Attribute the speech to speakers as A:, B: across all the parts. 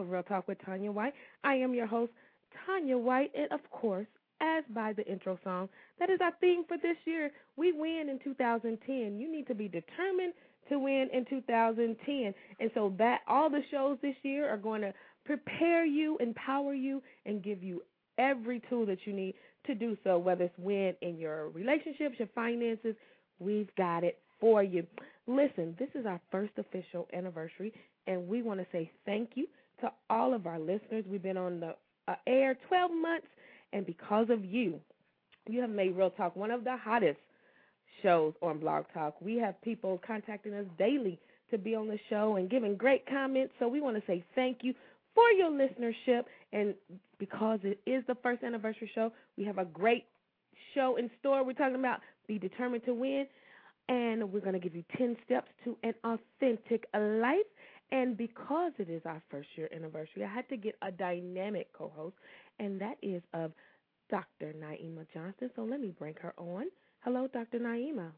A: Of Real Talk with Tanya White. I am your host, Tanya White, and of course, as by the intro song, that is our theme for this year. We win in 2010. You need to be determined to win in 2010. And so that all the shows this year are going to prepare you, empower you, and give you every tool that you need to do so, whether it's win in your relationships, your finances, we've got it for you. Listen, this is our first official anniversary, and we want to say thank you to all of our listeners. We've been on the uh, air 12 months, and because of you, you have made Real Talk one of the hottest shows on Blog Talk. We have people contacting us daily to be on the show and giving great comments. So we want to say thank you for your listenership. And because it is the first anniversary show, we have a great show in store. We're talking about Be Determined to Win. And we're going to give you 10 steps to an authentic life. And because it is our first year anniversary, I had to get a dynamic co host, and that is of Dr. Naima Johnston. So let me bring her on. Hello, Dr. Naima.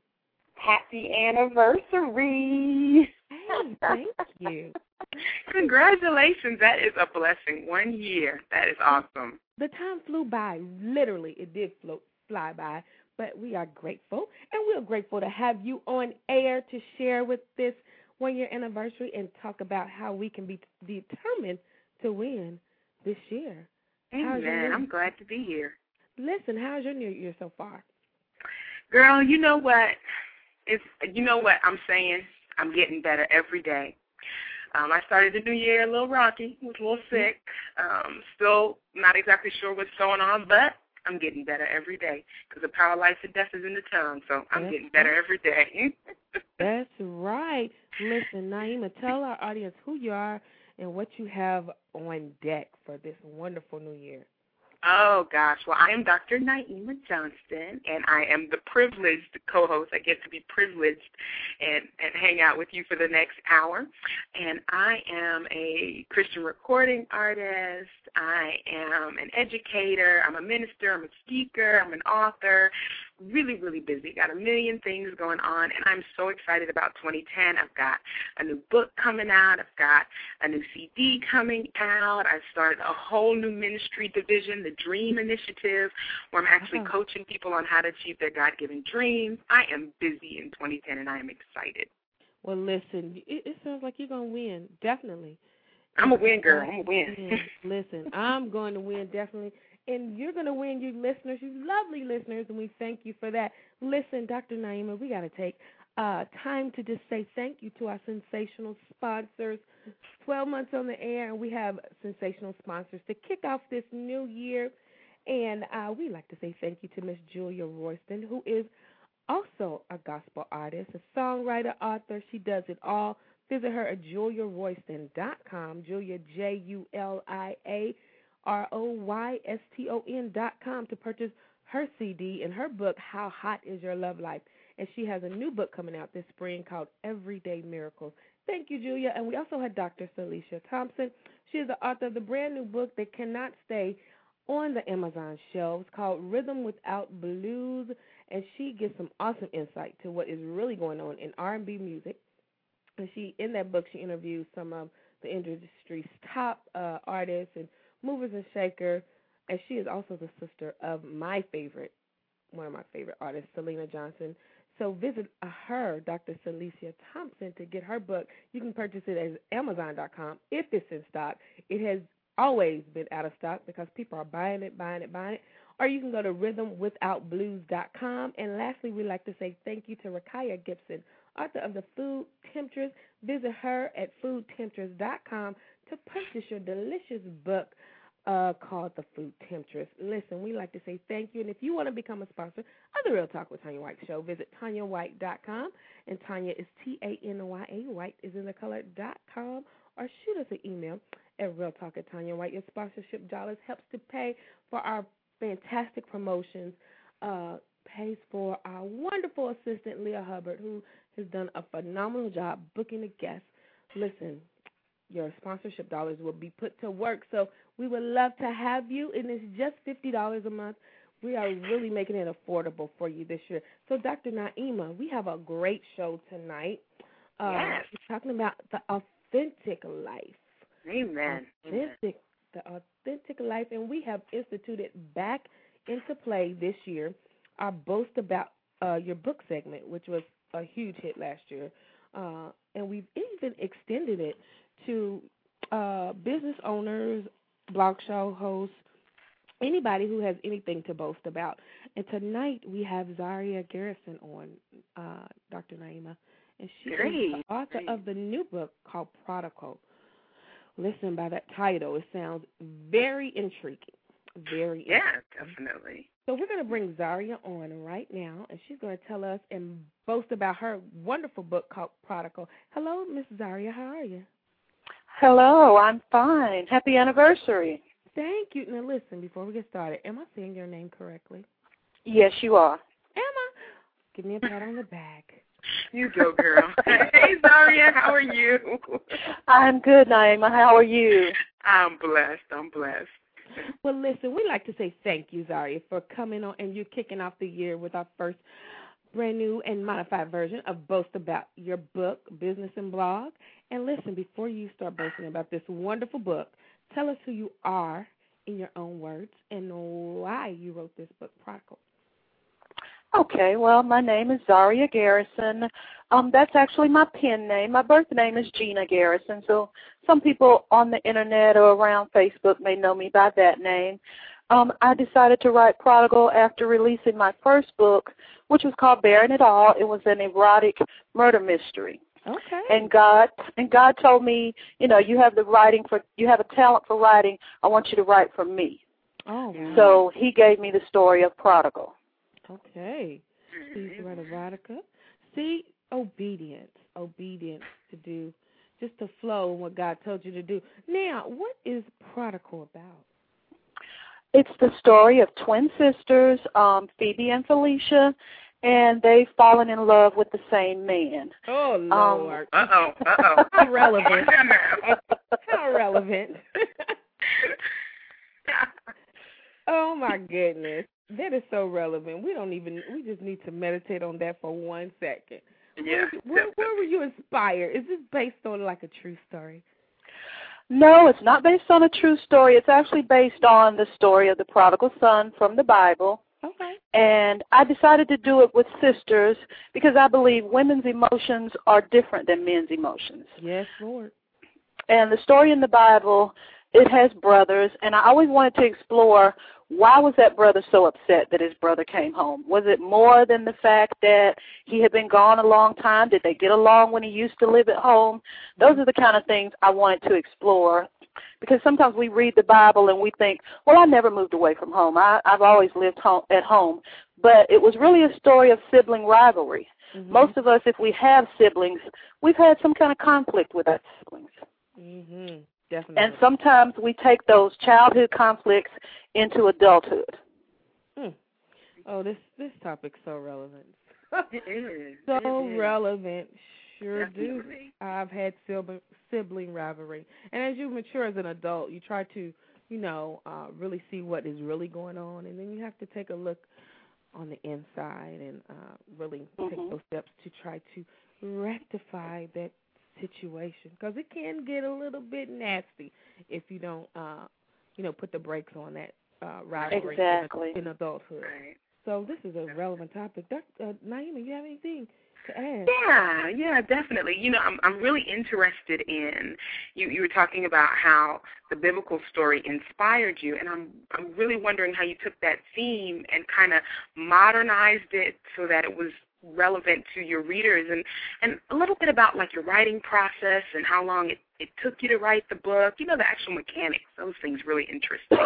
B: Happy anniversary.
A: Hey, thank you.
B: Congratulations. That is a blessing. One year. That is awesome.
A: The time flew by. Literally, it did float, fly by. But we are grateful, and we're grateful to have you on air to share with this one year anniversary and talk about how we can be determined to win this year.
B: Amen. I'm glad to be here.
A: Listen, how's your new year so far?
B: Girl, you know what? It's you know what I'm saying. I'm getting better every day. Um, I started the new year a little rocky, was a little sick. Um, still not exactly sure what's going on, but I'm getting better every day because the power of life and death is in the tongue. So I'm
A: That's
B: getting better every day.
A: That's right. Listen, Naima, tell our audience who you are and what you have on deck for this wonderful new year.
B: Oh gosh, well I am Dr. Naima Johnston and I am the privileged co-host. I get to be privileged and and hang out with you for the next hour. And I am a Christian recording artist. I am an educator, I'm a minister, I'm a speaker, I'm an author. Really, really busy. Got a million things going on and I'm so excited about 2010. I've got a new book coming out. I've got a new CD coming out. I've started a whole new ministry division, the Dream Initiative, where I'm actually coaching people on how to achieve their God given dreams. I am busy in 2010 and I am excited.
A: Well, listen, it, it sounds like you're going to win, definitely.
B: I'm a win girl. I'm a win.
A: Listen, I'm going to win, definitely. And you're going to win, you listeners, you lovely listeners, and we thank you for that. Listen, Dr. Naima, we got to take uh, time to just say thank you to our sensational sponsors. 12 months on the air, and we have sensational sponsors to kick off this new year. And uh, we like to say thank you to Miss Julia Royston, who is also a gospel artist, a songwriter, author. She does it all. Visit her at juliaroyston.com. Julia, J U L I A R O Y S T O N dot com to purchase her CD and her book, How Hot Is Your Love Life? And she has a new book coming out this spring called Everyday Miracles. Thank you, Julia. And we also had Dr. Syleecia Thompson. She is the author of the brand new book that cannot stay on the Amazon shelves called Rhythm Without Blues. And she gives some awesome insight to what is really going on in R&B music. And she, in that book, she interviews some of the industry's top uh, artists and movers and shakers. And she is also the sister of my favorite, one of my favorite artists, Syleena Johnson. So visit uh, her, Dr. Syleecia Thompson, to get her book. You can purchase it at Amazon.com if it's in stock. It has always been out of stock because people are buying it, buying it, buying it. Or you can go to rhythmwithoutblues.com. And lastly, we'd like to say thank you to Rakaya Gibson, author of The Food Temptress. Visit her at foodtemptress.com to purchase your delicious book uh, called The Food Temptress. Listen, we like to say thank you. And if you want to become a sponsor of the Real Talk with Tanya White show, visit TanyaWhite.com. And Tanya is T A N Y A. White is in the color dot com. Or shoot us an email at Real Talk at Tanya White. Your sponsorship dollars helps to pay for our fantastic promotions, uh, pays for our wonderful assistant, Leah Hubbard, who has done a phenomenal job booking the guests. Listen, your sponsorship dollars will be put to work. So we would love to have you, and it's just fifty dollars a month. We are really making it affordable for you this year. So, Dr. Naima, we have a great show tonight. Uh,
B: yes.
A: We're talking about the authentic life.
B: Amen.
A: Authentic, the authentic life, and we have instituted back into play this year our boast about uh, your book segment, which was a huge hit last year, uh, and we've even extended it to uh, business owners, blog show hosts, anybody who has anything to boast about. And tonight we have Zaria Garrison on, uh, Dr. Naima, and she
B: Great,
A: is the author
B: great.
A: of the new book called Prodigal. Listen, by that title, it sounds very intriguing. Very
B: Yeah,
A: intriguing.
B: definitely.
A: So we're going to bring Zaria on right now, and she's going to tell us and boast about her wonderful book called Prodigal. Hello, Miss Zaria. How are you?
C: Hello, I'm fine. Happy anniversary.
A: Thank you. Now listen, before we get started, am I saying your name correctly?
C: Yes, you are.
A: Emma, give me a pat on the back.
B: You go, girl. hey, Zaria, how are you?
C: I'm good, Naima. How are you?
B: I'm blessed. I'm blessed.
A: Well, listen, we like to say thank you, Zaria, for coming on and you kicking off the year with our first brand new and modified version of Boast About your book, Business and Blog. And listen, before you start boasting about this wonderful book, tell us who you are in your own words and why you wrote this book, Prodigal.
C: Okay, well, my name is Zaria Garrison. Um, that's actually my pen name. My birth name is Gina Garrison, so some people on the internet or around Facebook may know me by that name. Um, I decided to write Prodigal after releasing my first book, which was called Bearing It All. It was an erotic murder mystery.
A: Okay.
C: and God and God told me, you know, you have the writing for you have a talent for writing. I want you to write for me.
A: oh, wow.
C: So he gave me the story of Prodigal.
A: Okay. Please write erotica. See, obedience, obedience to do, just to flow in what God told you to do. Now, what is prodigal about?
C: It's the story of twin sisters, um, Phoebe and Felicia, and they've fallen in love with the same man.
A: Oh
C: Lord.
B: Uh oh. Uh oh.
A: How relevant. How relevant. oh my goodness. That is so relevant. We don't even we just need to meditate on that for one second.
B: yeah.
A: Where, where were you inspired? Is this based on like a true story?
C: No, it's not based on a true story. It's actually based on the story of the prodigal son from the Bible.
A: Okay.
C: And I decided to do it with sisters because I believe women's emotions are different than men's emotions.
A: Yes, Lord.
C: And the story in the Bible, it has brothers, and I always wanted to explore why was that brother so upset that his brother came home? Was it more than the fact that he had been gone a long time? Did they get along when he used to live at home? Those are the kind of things I wanted to explore because sometimes we read the Bible and we think, well, I never moved away from home. I, I've always lived home, at home. But it was really a story of sibling rivalry.
A: Mhm.
C: Most of us, if we have siblings, we've had some kind of conflict with our siblings.
A: Mhm. Definitely.
C: And sometimes we take those childhood conflicts into adulthood.
A: Hmm. Oh, this this topic's so relevant.
B: It is.
A: so
B: It is.
A: relevant. Sure do. I've had sibling sibling rivalry, and as you mature as an adult, you try to, you know, uh, really see what is really going on, and then you have to take a look on the inside and uh, really take
C: Mhm.
A: those steps to try to rectify that situation because it can get a little bit nasty if you don't, uh, you know, put the brakes on that uh, rivalry
C: Exactly.
A: in, adulthood.
B: Right.
A: So this is a relevant topic. Doc, uh, Naima, you have anything to add?
B: Yeah, yeah, definitely. You know, I'm I'm really interested in you. You were talking about how the biblical story inspired you, and I'm I'm really wondering how you took that theme and kind of modernized it so that it was relevant to your readers, and and a little bit about like your writing process and how long it it took you to write the book. You know, the actual mechanics. Those things really interest me.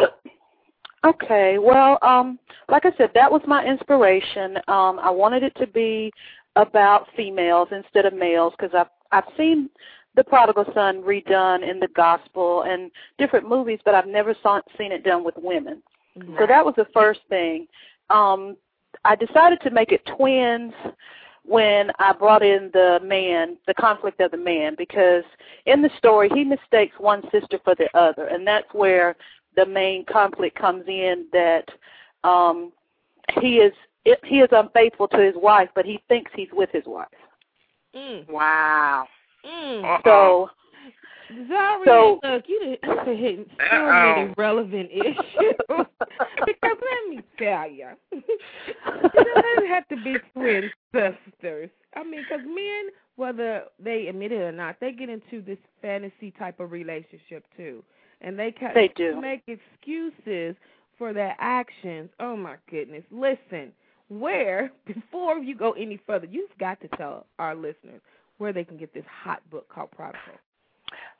C: Okay, well, um, like I said, that was my inspiration. Um, I wanted it to be about females instead of males because I've I've seen the prodigal son redone in the gospel and different movies, but I've never saw, seen it done with women.
A: Mhm.
C: So that was the first thing. Um, I decided to make it twins when I brought in the man, the conflict of the man, because in the story he mistakes one sister for the other, and that's where the main conflict comes in. That um, he is he is unfaithful to his wife, but he thinks he's with his wife.
A: Mm.
B: Wow.
A: Mm.
C: So
A: Zaria,
C: So-
A: look, you done hitting so
B: Uh-oh.
A: many relevant issues. because let me tell you, it doesn't have to be twin sisters. I mean, because men, whether they admit it or not, they get into this fantasy type of relationship too, and they kind
C: They do.
A: make excuses for their actions. Oh my goodness! Listen, where before you go any further, you've got to tell our listeners where they can get this hot book called Prodigal.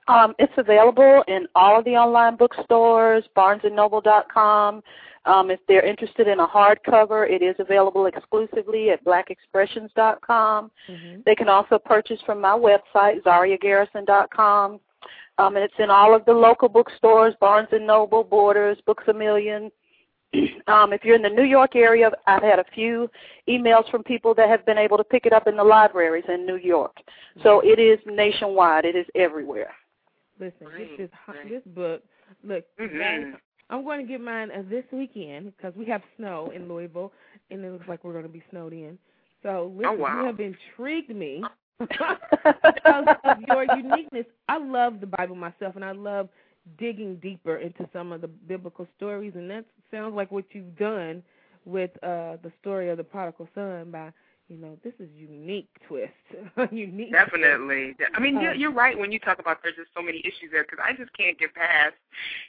C: Um, it's available in all of the online bookstores, barnesandnoble.com. Um, if they're interested in a hardcover, it is available exclusively at blackexpressions.com.
A: Mm-hmm.
C: They can also purchase from my website, zariagarrison.com. Um, and it's in all of the local bookstores, Barnes & Noble, Borders, Books A Million. um, if you're in the New York area, I've had a few emails from people that have been able to pick it up in the libraries in New York. So it is nationwide. It is everywhere.
A: Listen, get this hot-
B: great.
A: this book. Look,
B: Mhm.
A: I'm going to get mine uh, this weekend because we have snow in Louisville, and it looks like we're going to be snowed in. So listen,
B: wow.
A: you have intrigued me because of your uniqueness. I love the Bible myself, and I love digging deeper into some of the biblical stories, and that sounds like what you've done with uh the story of the prodigal son by you know this is unique twist unique twist.
B: Definitely. I mean, you're, you're right when you talk about there's just so many issues there because I just can't get past.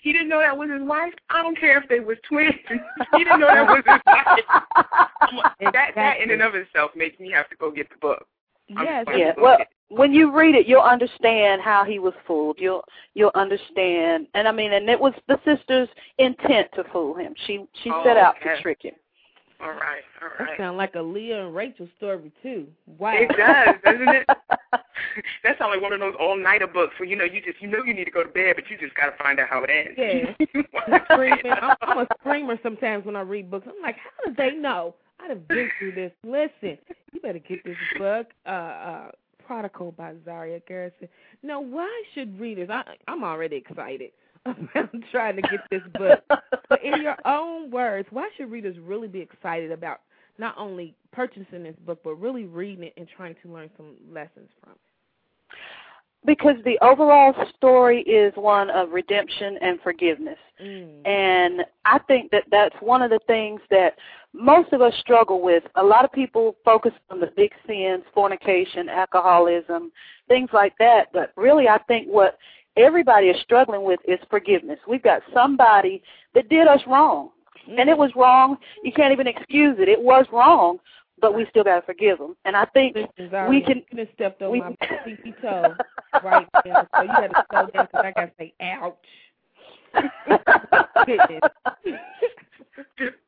B: He didn't know that was his wife. I don't care if they was twins. he didn't know that was his wife. that that in and of itself makes me have to go get the book. I'm
A: yes
C: Yeah, well,
B: it.
C: when you read it, you'll understand how he was fooled. You'll you'll understand, and I mean, and it was the sister's intent to fool him. She she set
B: Oh,
C: out
B: okay.
C: to trick him.
B: All right, all
A: That
B: right.
A: sounds like a Leah and Rachel story too. Wow.
B: It does, doesn't it? that sounds like one of those all-nighter books where you know you just you know you need to go to bed, but you just got to find out how it ends.
A: Yeah. I'm, I'm a screamer sometimes when I read books. I'm like, how did they know? I'd have been through this. Listen, you better get this book, uh, uh, Prodigal by Zaria Garrison. Now, why should readers? I, I'm already excited about trying to get this book. But in your own words, why should readers really be excited about not only purchasing this book, but really reading it and trying to learn some lessons from it?
C: because the overall story is one of redemption and forgiveness.
A: Mm.
C: And I think that that's one of the things that most of us struggle with. A lot of people focus on the big sins, fornication, alcoholism, things like that. But really, I think what everybody is struggling with is forgiveness. We've got somebody that did us wrong. And it mm. was wrong. You can't even excuse it. It was wrong, but we still got to forgive them. And I think
A: Listen,
C: we can.
A: You stepped on
C: we-
A: my pinky toe right there, so you had to slow down because I got to say, ouch.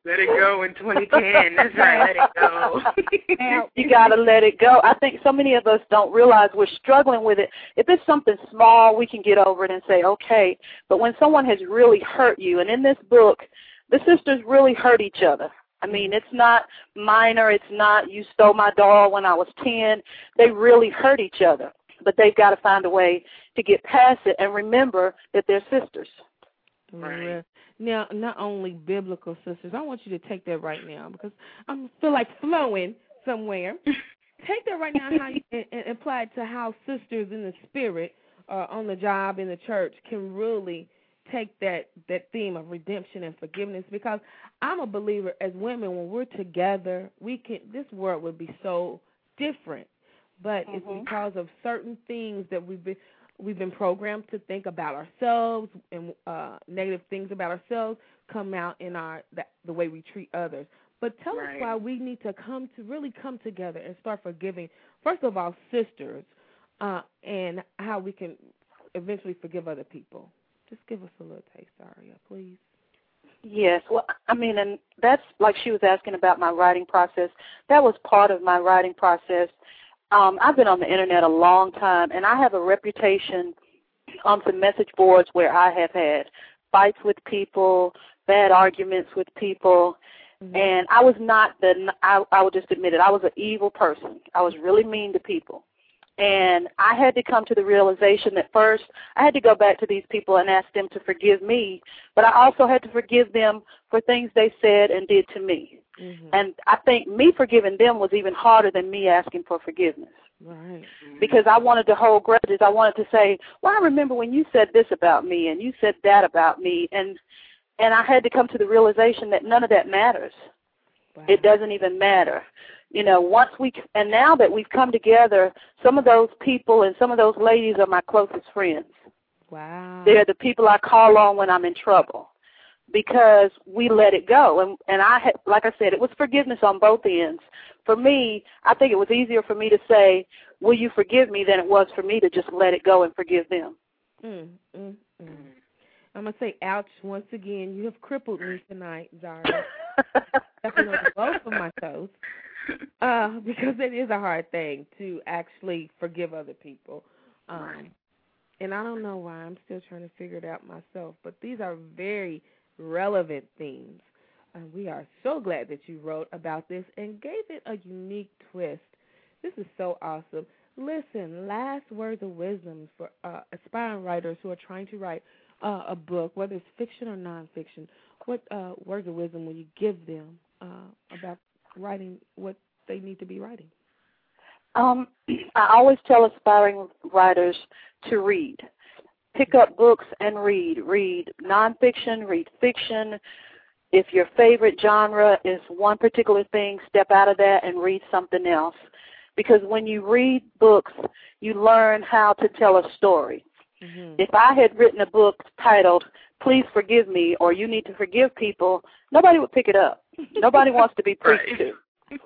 B: Let it go in 2010. That's right. Let it go.
C: You got to let it go. I think so many of us don't realize we're struggling with it. If it's something small, we can get over it and say, okay. But when someone has really hurt you, and in this book, the sisters really hurt each other. I mean, it's not minor. It's not you stole my doll when I was 10. They really hurt each other. But they've got to find a way to get past it and remember that they're sisters.
B: Right.
A: Now, not only biblical sisters, I want you to take that right now because I feel like flowing somewhere. take that right now how you, and, and apply it to how sisters in the spirit uh, on the job in the church can really take that that theme of redemption and forgiveness because I'm a believer as women when we're together we can this world would be so different but it's
C: Mhm.
A: because of certain things that we've been we've been programmed to think about ourselves and uh negative things about ourselves come out in our the, the way we treat others. But tell us why we need to come to really come together and start forgiving first of all sisters uh and how we can eventually forgive other people. Just give us a little taste aria please.
C: Yes, well, I mean, and that's like she was asking about my writing process. That was part of my writing process. Um, I've been on the internet a long time, and I have a reputation on some message boards where I have had fights with people, bad arguments with people, and I was not the. I, I will just admit it. I was an evil person. I was really mean to people. And I had to come to the realization that first I had to go back to these people and ask them to forgive me, but I also had to forgive them for things they said and did to me.
A: Mm-hmm.
C: And I think me forgiving them was even harder than me asking for forgiveness.
A: Right.
C: because I wanted to hold grudges. I wanted to say, "Well, I remember when you said this about me and you said that about me," and and I had to come to the realization that none of that matters.
A: Wow.
C: It doesn't even matter. You know, once we and now that we've come together, some of those people and some of those ladies are my closest friends.
A: Wow.
C: They're the people I call on when I'm in trouble because we let it go. And and I had, like I said, it was forgiveness on both ends. For me, I think it was easier for me to say, "Will you forgive me?" than it was for me to just let it go and forgive them.
A: Mm, mm, mm. I'm gonna say, ouch! Once again, you have crippled me tonight, Zara. Stepping on both of my toes, uh, because it is a hard thing to actually forgive other people. Um,
B: Right.
A: And I don't know why. I'm still trying to figure it out myself. But these are very relevant themes. And we are so glad that you wrote about this and gave it a unique twist. This is so awesome. Listen, last words of wisdom for uh, aspiring writers who are trying to write uh, a book, whether it's fiction or nonfiction. What uh, words of wisdom will you give them uh, about writing what they need to be writing?
C: Um, I always tell aspiring writers to read. Pick up books and read. Read nonfiction, read fiction. If your favorite genre is one particular thing, step out of that and read something else. Because when you read books, you learn how to tell a story.
A: Mm-hmm.
C: If I had written a book titled Please Forgive Me or You Need to Forgive People, nobody would pick it up. Nobody wants to be preached
B: Right.
C: to.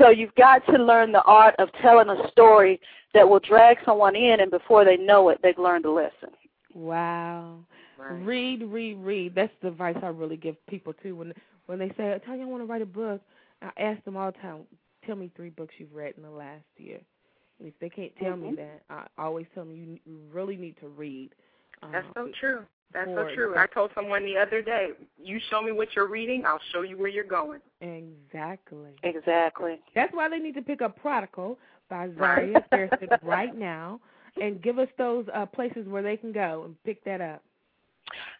C: So you've got to learn the art of telling a story that will drag someone in, and before they know it, they've learned a lesson.
A: Wow.
B: Right.
A: Read, read, read. That's the advice I really give people too. When when they say, I "Tell you I want to write a book," I ask them all the time, "Tell me three books you've read in the last year." And if they can't tell me
C: Mhm.
A: that, I always tell them you you really need to read.
B: That's
A: Uh,
B: so true. That's so true. I told someone the other day, you show me what you're reading, I'll show you where you're going.
A: Exactly.
C: Exactly.
A: That's why they need to pick up Prodigal by. Zaria Thurston right now and give us those uh, places where they can go and pick that up.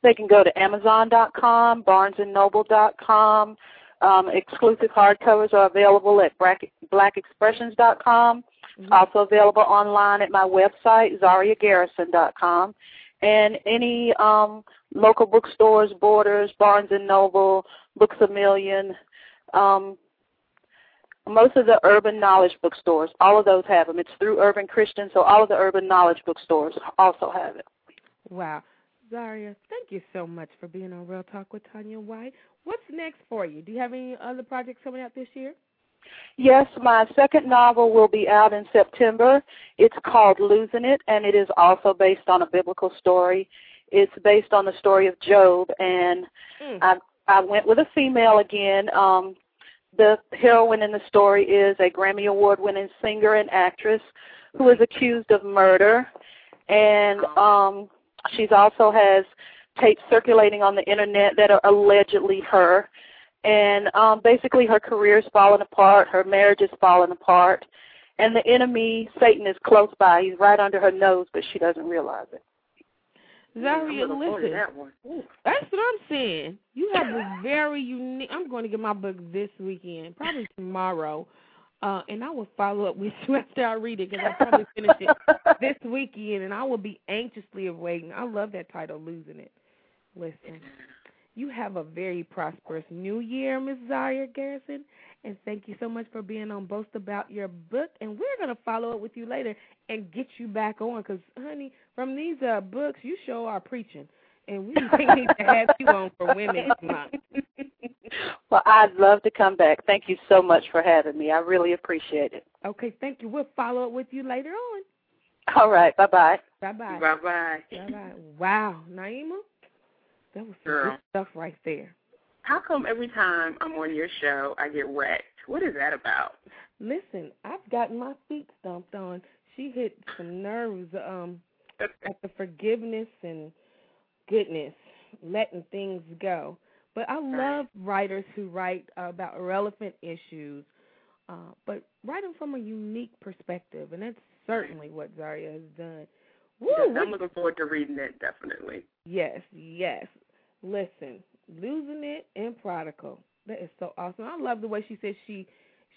C: They can go to Amazon.com, BarnesandNoble.com. Um, exclusive hardcovers are available at Black, BlackExpressions.com.
A: Mhm.
C: Also available online at my website, ZariaGarrison.com. And any um, local bookstores, Borders, Barnes and Noble, Books a Million, um, most of the urban knowledge bookstores, all of those have them. It's through Urban Christian, so all of the urban knowledge bookstores also have it.
A: Wow. Zaria, thank you so much for being on Real Talk with Tanya White. What's next for you? Do you have any other projects coming out this year?
C: Yes, my second novel will be out in September. It's called Losing It, and it is also based on a biblical story. It's based on the story of Job, and
A: Mm.
C: I I went with a female again. Um, the heroine in the story is a Grammy Award winning singer and actress who is accused of murder, and um, she's also has tapes circulating on the internet that are allegedly her. And um, basically, her career is falling apart. Her marriage is falling apart. And the enemy, Satan, is close by. He's right under her nose, but she doesn't realize it.
A: Zaria,
B: I'm looking forward to
A: listen.
B: that
A: That's what I'm saying. You have a very unique. I'm going to get my book this weekend, probably tomorrow, uh, and I will follow up with you after I read it because I'll probably finish it this weekend, and I will be anxiously awaiting. I love that title, "Losing It." Listen, you have a very prosperous New Year, Miss Zaria Garrison, and thank you so much for being on Boast About Your Book. And we're going to follow up with you later and get you back on because, honey, from these uh, books, you show our preaching, and we need to have you on for Women's Month.
C: well, I'd love to come back. Thank you so much for having me. I really appreciate it.
A: Okay, thank you. We'll follow up with you later on.
C: All right. Bye bye.
A: Bye bye.
B: Bye bye.
A: Bye bye. Wow, Naima, that was some
B: Girl.
A: good stuff right there.
B: How come every time I'm on your show I get wrecked? What is that about?
A: Listen, I've gotten my feet stomped on. She hit some nerves um at the forgiveness and goodness, letting things go. But I love writers who write about relevant issues, uh, but write them from a unique perspective, and that's certainly what Zaria has done. Woo,
B: I'm looking forward to reading it definitely.
A: Yes, yes. Listen, losing it and prodigal. That is so awesome. I love the way she said she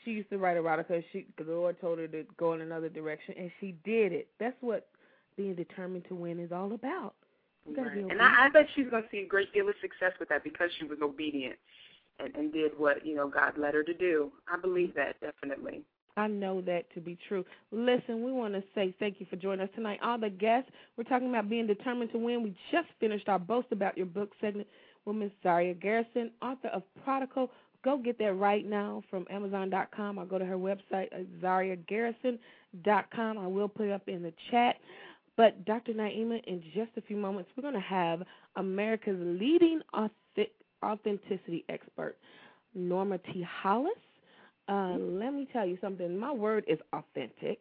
A: she used to write erotica. She the Lord told her to go in another direction, and she did it. That's what being determined to win is all about.
B: Right. And I, I bet she's going to see a great deal of success with that because she was obedient and, and did what you know God led her to do. I believe that definitely.
A: I know that to be true. Listen, we want to say thank you for joining us tonight. All the guests, we're talking about being determined to win. We just finished our boast about your book segment with Miss Zaria Garrison, author of Prodigal. Go get that right now from Amazon.com. I'll go to her website ZariaGarrison.com. I will put it up in the chat. But Dr. Naima, in just a few moments, we're going to have America's leading authenticity expert, Norma T. Hollis. Uh, let me tell you something. My word is authentic.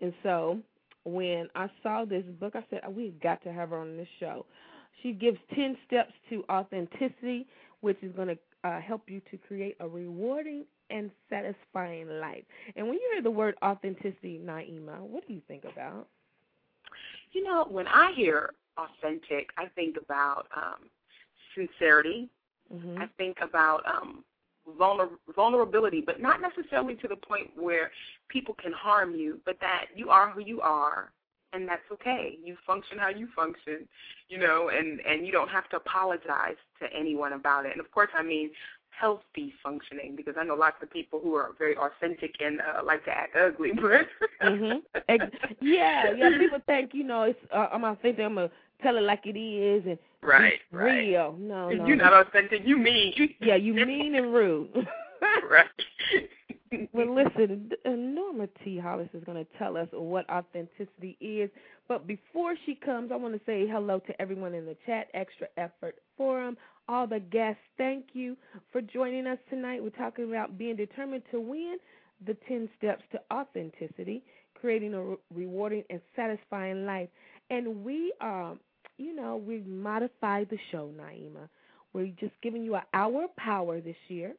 A: And so when I saw this book, I said, oh, we've got to have her on this show. She gives 10 steps to authenticity, which is going to uh, help you to create a rewarding and satisfying life. And when you hear the word authenticity, Naima, what do you think about?
B: You know, when I hear authentic, I think about um, sincerity.
A: Mm-hmm.
B: I think about um, vulner- vulnerability, but not necessarily to the point where people can harm you, but that you are who you are, and that's okay. You function how you function, you know, and and you don't have to apologize to anyone about it. And of course, I mean healthy functioning because I know lots of people who are very authentic and uh, like to act ugly, but
A: mhm. yeah, yeah. People think you know it's uh, I'm authentic. I'm gonna tell it like it is and
B: right, right.
A: real. No, no.
B: You're not authentic. You mean.
A: yeah, you mean and rude.
B: right.
A: well, listen, Norma T. Hollis is going to tell us what authenticity is. But before she comes, I want to say hello to everyone in the chat, Extra Effort Forum, all the guests. Thank you for joining us tonight. We're talking about being determined to win the 10 steps to authenticity, creating a re- rewarding and satisfying life. And we are, um, you know, we've modified the show, Naima. We're just giving you an hour of power this year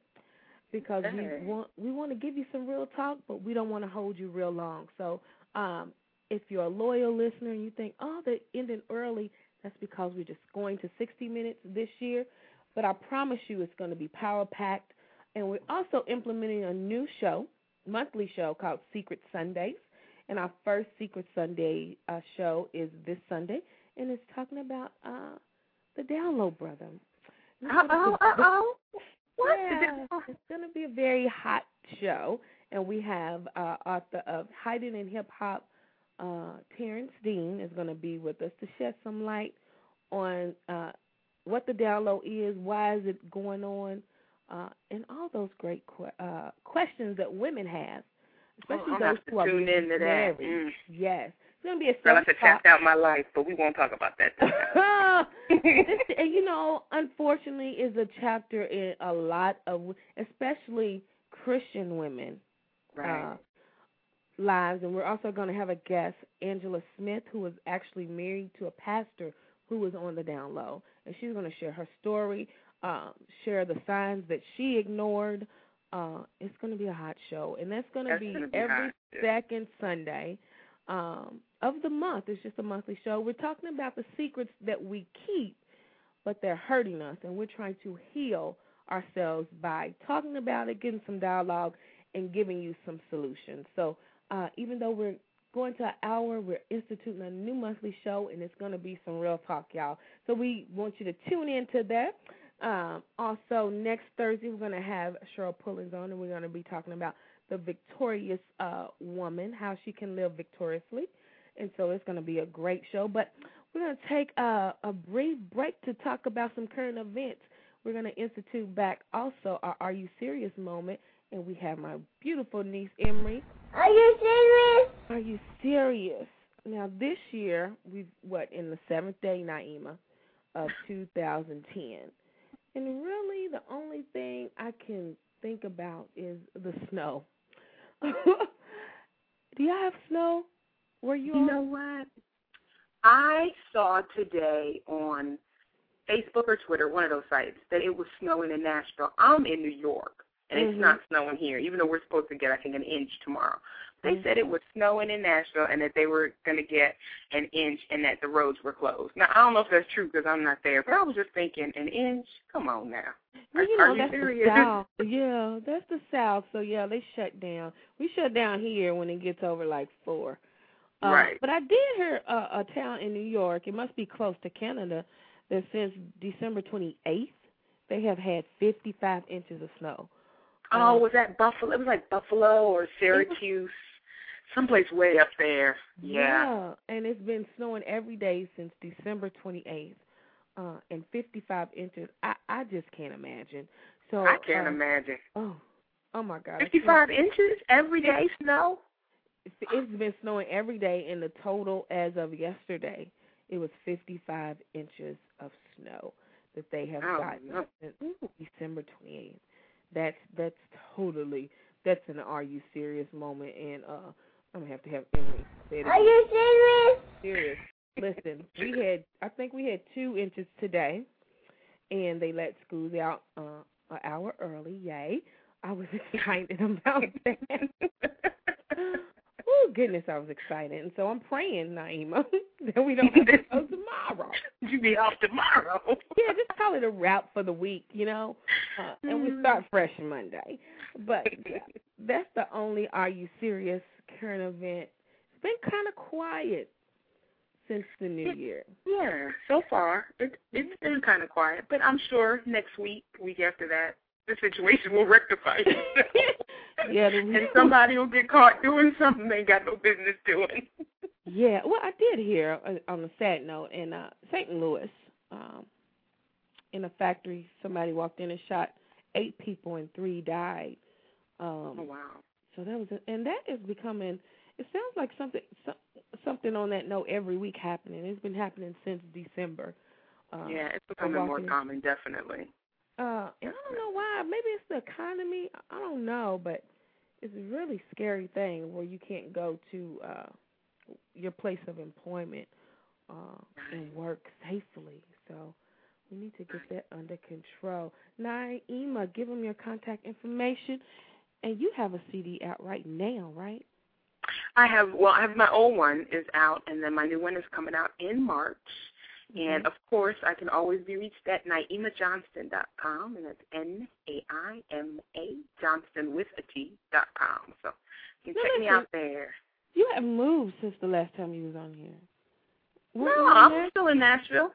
A: because we want we want to give you some real talk, but we don't want to hold you real long. So, um, if you're a loyal listener and you think, oh, they're ending early, that's because we're just going to 60 minutes this year. But I promise you, it's going to be power packed. And we're also implementing a new show, monthly show called Secret Sundays. And our first Secret Sunday uh, show is this Sunday, and it's talking about uh, the Down Low Brother.
B: Oh, oh, oh. What?
A: Yeah, it's going to be a very hot show, and we have uh, author of Hiding in Hip Hop, uh, Terrence Dean, is going to be with us to shed some light on uh, what the down low is, why is it going on, uh, and all those great que- uh, questions that women have, especially
B: oh,
A: those who are
B: tune into that.
A: Mm. Yes, it's going to be a
B: Girl, I said tapped out my life, but we won't talk about that.
A: this, and you know, unfortunately, is a chapter in a lot of, especially Christian women.
B: Right.
A: Uh, lives, and we're also going to have a guest, Angela Smith, who is actually married to a pastor who was on the down low, and she's going to share her story, um, share the signs that she ignored. Uh, it's going to be a hot show, and that's going to be,
B: be
A: every
B: hot,
A: second Sunday um, of the month. It's just a monthly show. We're talking about the secrets that we keep, but they're hurting us, and we're trying to heal ourselves by talking about it, getting some dialogue, and giving you some solutions. So uh, even though we're going to an hour, we're instituting a new monthly show, and it's going to be some real talk, y'all. So we want you to tune in to that. Um, also, next Thursday, we're going to have Cheryl Pullins on, and we're going to be talking about the victorious uh, woman, how she can live victoriously. And so it's going to be a great show. But we're going to take a, a brief break to talk about some current events. We're going to institute back also our Are You Serious moment. And we have my beautiful niece, Emery.
D: Are you serious?
A: Are you serious? Now, this year, we've, what, in the seventh day, Naima, of 2010. And really, the only thing I can think about is the snow. Do y'all have snow where you,
B: You know what? I saw today on Facebook or Twitter, one of those sites, that it was snowing in Nashville. I'm in New York, and
A: Mhm.
B: it's not snowing here, even though we're supposed to get, I think, an inch tomorrow. They
A: Mhm.
B: said it was snowing in Nashville and that they were going to get an inch and that the roads were closed. Now, I don't know if that's true because I'm not there, but I was just thinking, an inch? Come on now.
A: Well, you
B: Are
A: know,
B: you
A: that's
B: serious?
A: the South. Yeah, that's the South. So yeah, they shut down. We shut down here when it gets over like four. Uh,
B: Right.
A: But I did hear uh, a town in New York. It must be close to Canada. That since December 28th, they have had 55 inches of snow.
B: Oh,
A: Um,
B: was that Buffalo? It was like Buffalo or Syracuse, someplace way up there. Yeah.
A: and it's been snowing every day since December 28th, uh, and 55 inches. I I just can't imagine. So
B: I can't
A: uh,
B: imagine.
A: Oh, oh my God!
B: 55 inches every day snow?
A: It's- It's been snowing every day, and the total as of yesterday, it was 55 inches of snow that they have
B: Oh,
A: gotten
B: no.
A: since December 28th. That's that's totally that's an are you serious moment, and uh, I'm gonna have to have Emily say it.
D: Are you serious?
A: serious? Listen, we had I think we had two inches today, and they let schools out uh, an hour early. Yay! I was excited about that. Oh goodness, I was excited, and so I'm praying, Naima, that we don't have to go tomorrow.
B: you be off tomorrow.
A: Yeah, just call it a wrap for the week, you know, uh, and we start fresh Monday. But yeah, that's the only Are You Serious current event. It's been kind of quiet since the new year.
B: Yeah, so far it it's been kind of quiet, but I'm sure next week, week after that, the situation will rectify.
A: Yeah,
B: and somebody will get caught doing something they got no business doing.
A: Yeah, well, I did hear uh, on a sad note in uh, St. Louis, um, in a factory, somebody walked in and shot eight people and three died. Um,
B: Oh wow.
A: So that was, a, and that is becoming. It sounds like something, some, something on that note every week happening. It's been happening since December. Uh,
B: Yeah, it's becoming more common, definitely.
A: Uh, and I don't know why. Maybe it's the economy. I don't know, but it's a really scary thing where you can't go to uh your place of employment uh and work safely. So we need to get that under control. Naima, give them your contact information. And you have a CD out right now, right?
B: I have well, I have my old one is out, and then my new one is coming out in March. And
A: Mhm.
B: of course, I can always be reached at naimajohnston.com, and that's N A I M A Johnston with a T dot com. So you can check me out there.
A: You haven't moved since the last time you was on here.
B: No, I'm
A: there?
B: still in Nashville,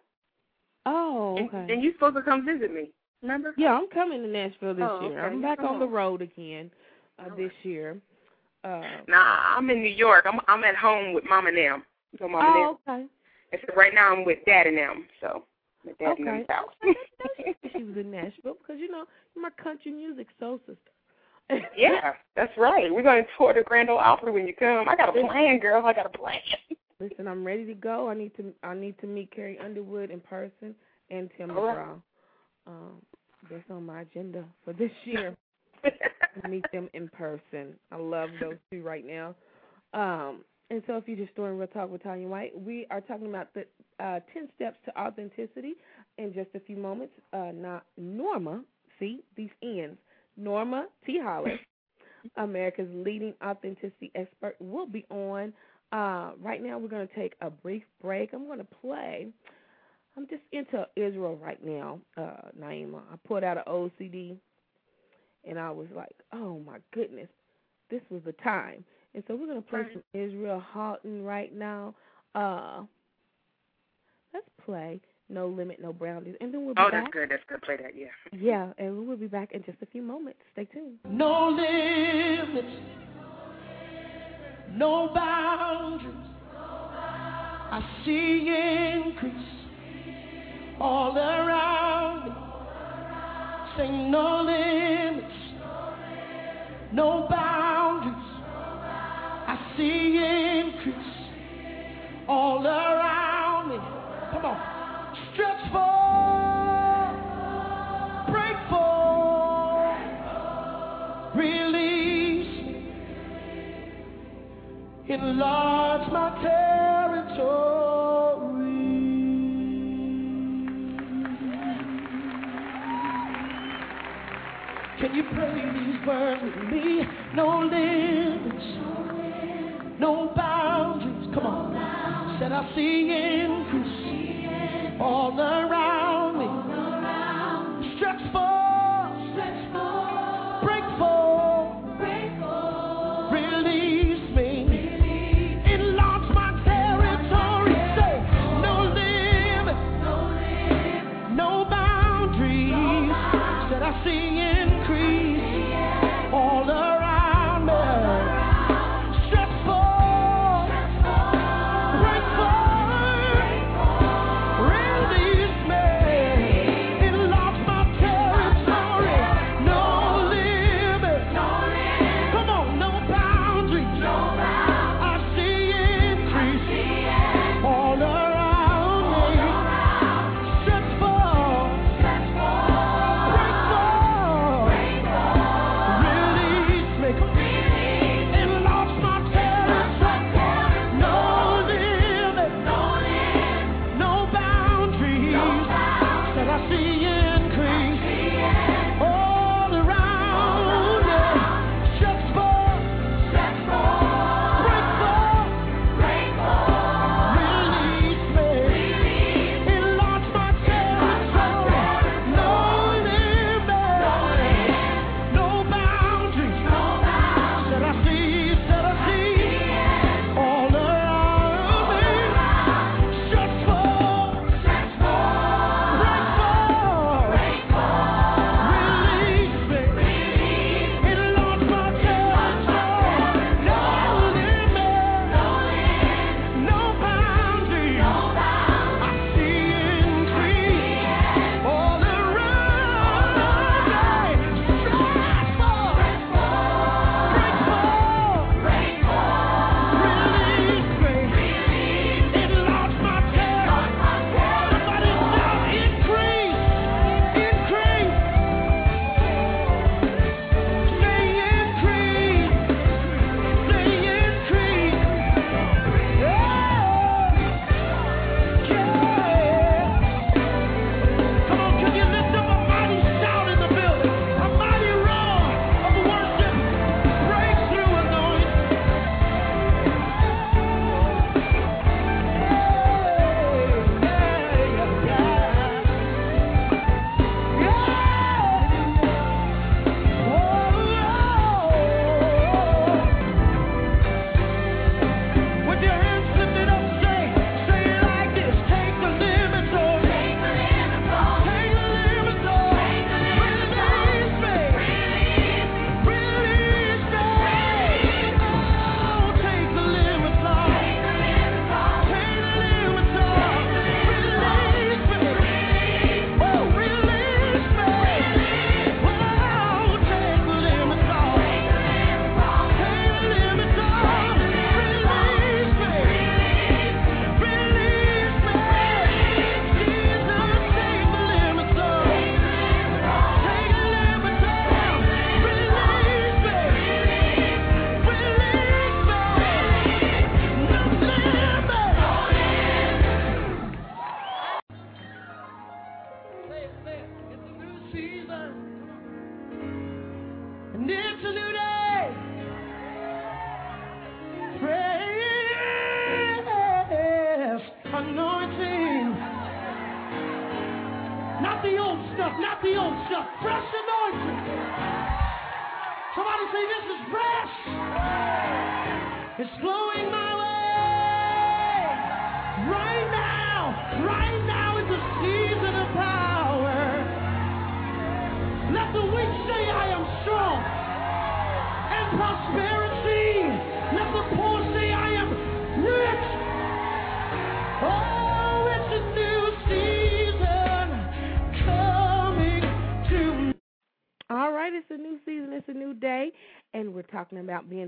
A: Oh,
B: and,
A: okay.
B: and you're supposed to come visit me. Remember?
A: Yeah, I'm coming to Nashville this
B: Oh,
A: year.
B: okay.
A: I'm back on the road again uh, this year. Uh,
B: Nah, I'm in New York. I'm I'm at home with Mom and them. So Mom and them.
A: oh, okay.
B: And right now I'm with Dad and them. So at Dad and
A: Okay.
B: them's house.
A: she was in Nashville because you know my country music soul sister.
B: yeah, that's right. We're going to tour the Grand Ole Opry when you come. I got a plan, girl. I got a plan.
A: Listen, I'm ready to go. I need to I need to meet Carrie Underwood in person and Tim
B: All right.
A: McGraw. Um, that's on my agenda for this year. meet them in person. I love those two right now. Um, and so, if you're just doing Real Talk with Tanya White, we are talking about the uh, 10 steps to authenticity in just a few moments. Uh, not Norma, see, these ends. Norma T. Hollis, America's leading authenticity expert, will be on. Uh, right now, we're going to take a brief break. I'm going to play. I'm just into Israel right now, uh, Naima. I pulled out an old CD and I was like, "Oh my goodness, this was the time." And so we're gonna play
B: Right.
A: some Israel Houghton right now. Uh, let's play No Limit, No Boundaries, and then we'll be
B: oh,
A: back.
B: Oh, that's good. That's good. Play that, yeah.
A: Yeah, and we'll be back in just a few moments. Stay tuned.
E: No limits, no boundaries. I see increase all around me. Say no limits, no boundaries see increase all around me. Come on. Stretch forth, break forth, release, enlarge my territory. Can you pray these words with me? No limits no boundaries. Come on. Said I see increase all around.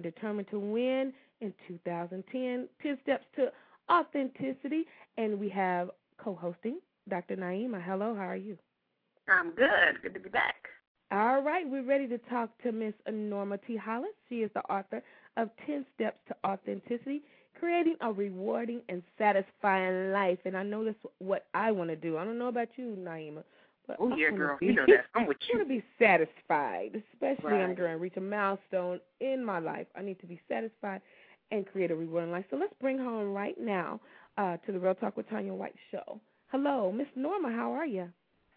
A: determined to win in 2010, 10 Steps to Authenticity. And we have co hosting Dr. Naima. Hello, how are you?
B: I'm good. Good to be back.
A: All right, we're ready to talk to Miss Norma T. Hollis. She is the author of 10 Steps to Authenticity Creating a Rewarding and Satisfying Life. And I know that's what I want to do. I don't know about you, Naima, but
B: oh yeah, girl,
A: be-
B: you know that. I'm with you.
A: I want
B: you.
A: to be satisfied, especially I'm going to reach a milestone in my life. I need to be satisfied and create a rewarding life. So let's bring her on right now uh, to the Real Talk with Tanya White show. Hello, Miss Norma. How are you?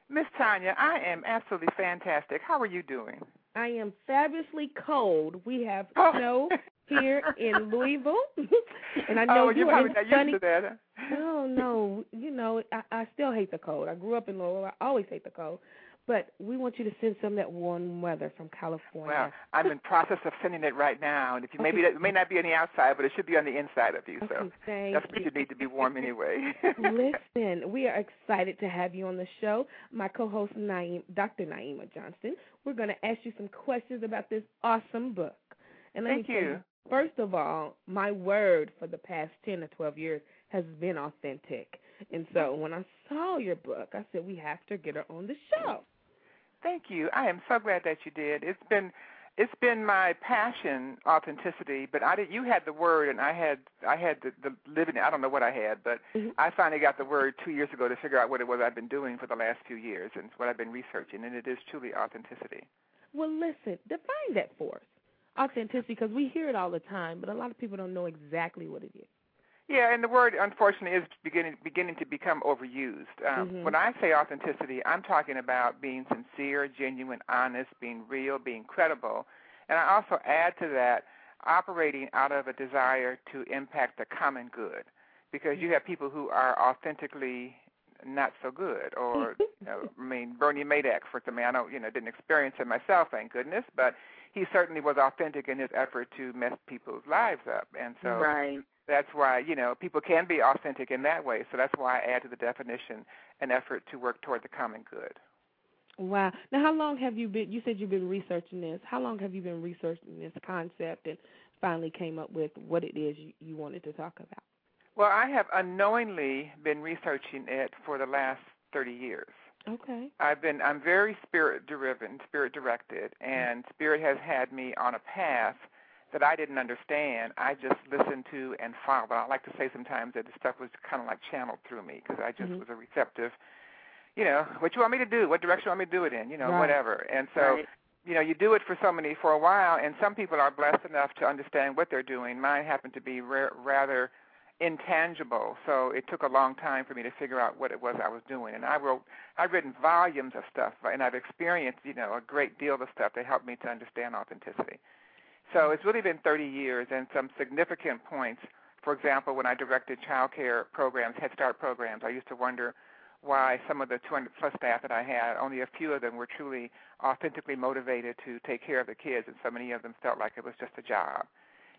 F: Miss Tanya, I am absolutely fantastic. How are you doing?
A: I am fabulously cold. We have
F: Oh.
A: snow here in Louisville, and I know
F: oh,
A: you
F: you're
A: are in sunny.
F: Used to that. huh?
A: No, no, you know I, I still hate the cold. I grew up in Louisville. I always hate the cold, but we want you to send some of that warm weather from California.
F: Well, I'm in process of sending it right now, and if you maybe it may not be on the outside, but it should be on the inside of you.
A: okay,
F: So
A: thank
F: that's what
A: you.
F: you need to be warm anyway.
A: Listen, we are excited to have you on the show. My co-host Naeem, Dr. Naima Johnston. We're going to ask you some questions about this awesome book. And let
F: Thank
A: me tell
F: you.
A: First of all, my word for the past 10 or 12 years has been authentic. And so when I saw your book, I said we have to get her on the show.
F: Thank you. I am so glad that you did. It's been it's been my passion, authenticity. But I did. You had the word, and I had I had the, the living. I don't know what I had, but
A: Mhm.
F: I finally got the word two years ago to figure out what it was I've been doing for the last few years and what I've been researching, and it is truly authenticity.
A: Well, listen, define that for us. Authenticity, because we hear it all the time, but a lot of people don't know exactly what it is.
F: Yeah, and the word unfortunately is beginning beginning to become overused. Um,
A: Mhm.
F: When I say authenticity, I'm talking about being sincere, genuine, honest, being real, being credible, and I also add to that operating out of a desire to impact the common good, because you have people who are authentically not so good, or you know, I mean Bernie Madoff, for example. I don't, you know, didn't experience it myself, thank goodness, but he certainly was authentic in his effort to mess people's lives up, and so
B: Right.
F: That's why you know people can be authentic in that way. So that's why I add to the definition an effort to work toward the common good.
A: Wow. Now, how long have you been? You said you've been researching this. How long have you been researching this concept and finally came up with what it is you, you wanted to talk about?
F: Well, I have unknowingly been researching it for the last 30 years.
A: Okay.
F: I've been I'm very spirit driven, spirit directed, mm-hmm. and spirit has had me on a path that I didn't understand. I just listened to and followed. I like to say sometimes that the stuff was kind of like channeled through me because I just
A: Mhm.
F: was a receptive. You know, what you want me to do? What direction you want me to do it in? You know,
A: Right.
F: whatever. And so
B: right.
F: you know, you do it for so many for a while, and some people are blessed enough to understand what they're doing. Mine happened to be ra- rather intangible, so it took a long time for me to figure out what it was I was doing. And I wrote, I've written volumes of stuff, and I've experienced, you know, a great deal of stuff that helped me to understand authenticity. So it's really been 30 years, and some significant points. For example, when I directed child care programs, Head Start programs, I used to wonder why some of the 200 plus staff that I had, only a few of them were truly authentically motivated to take care of the kids, and so many of them felt like it was just a job.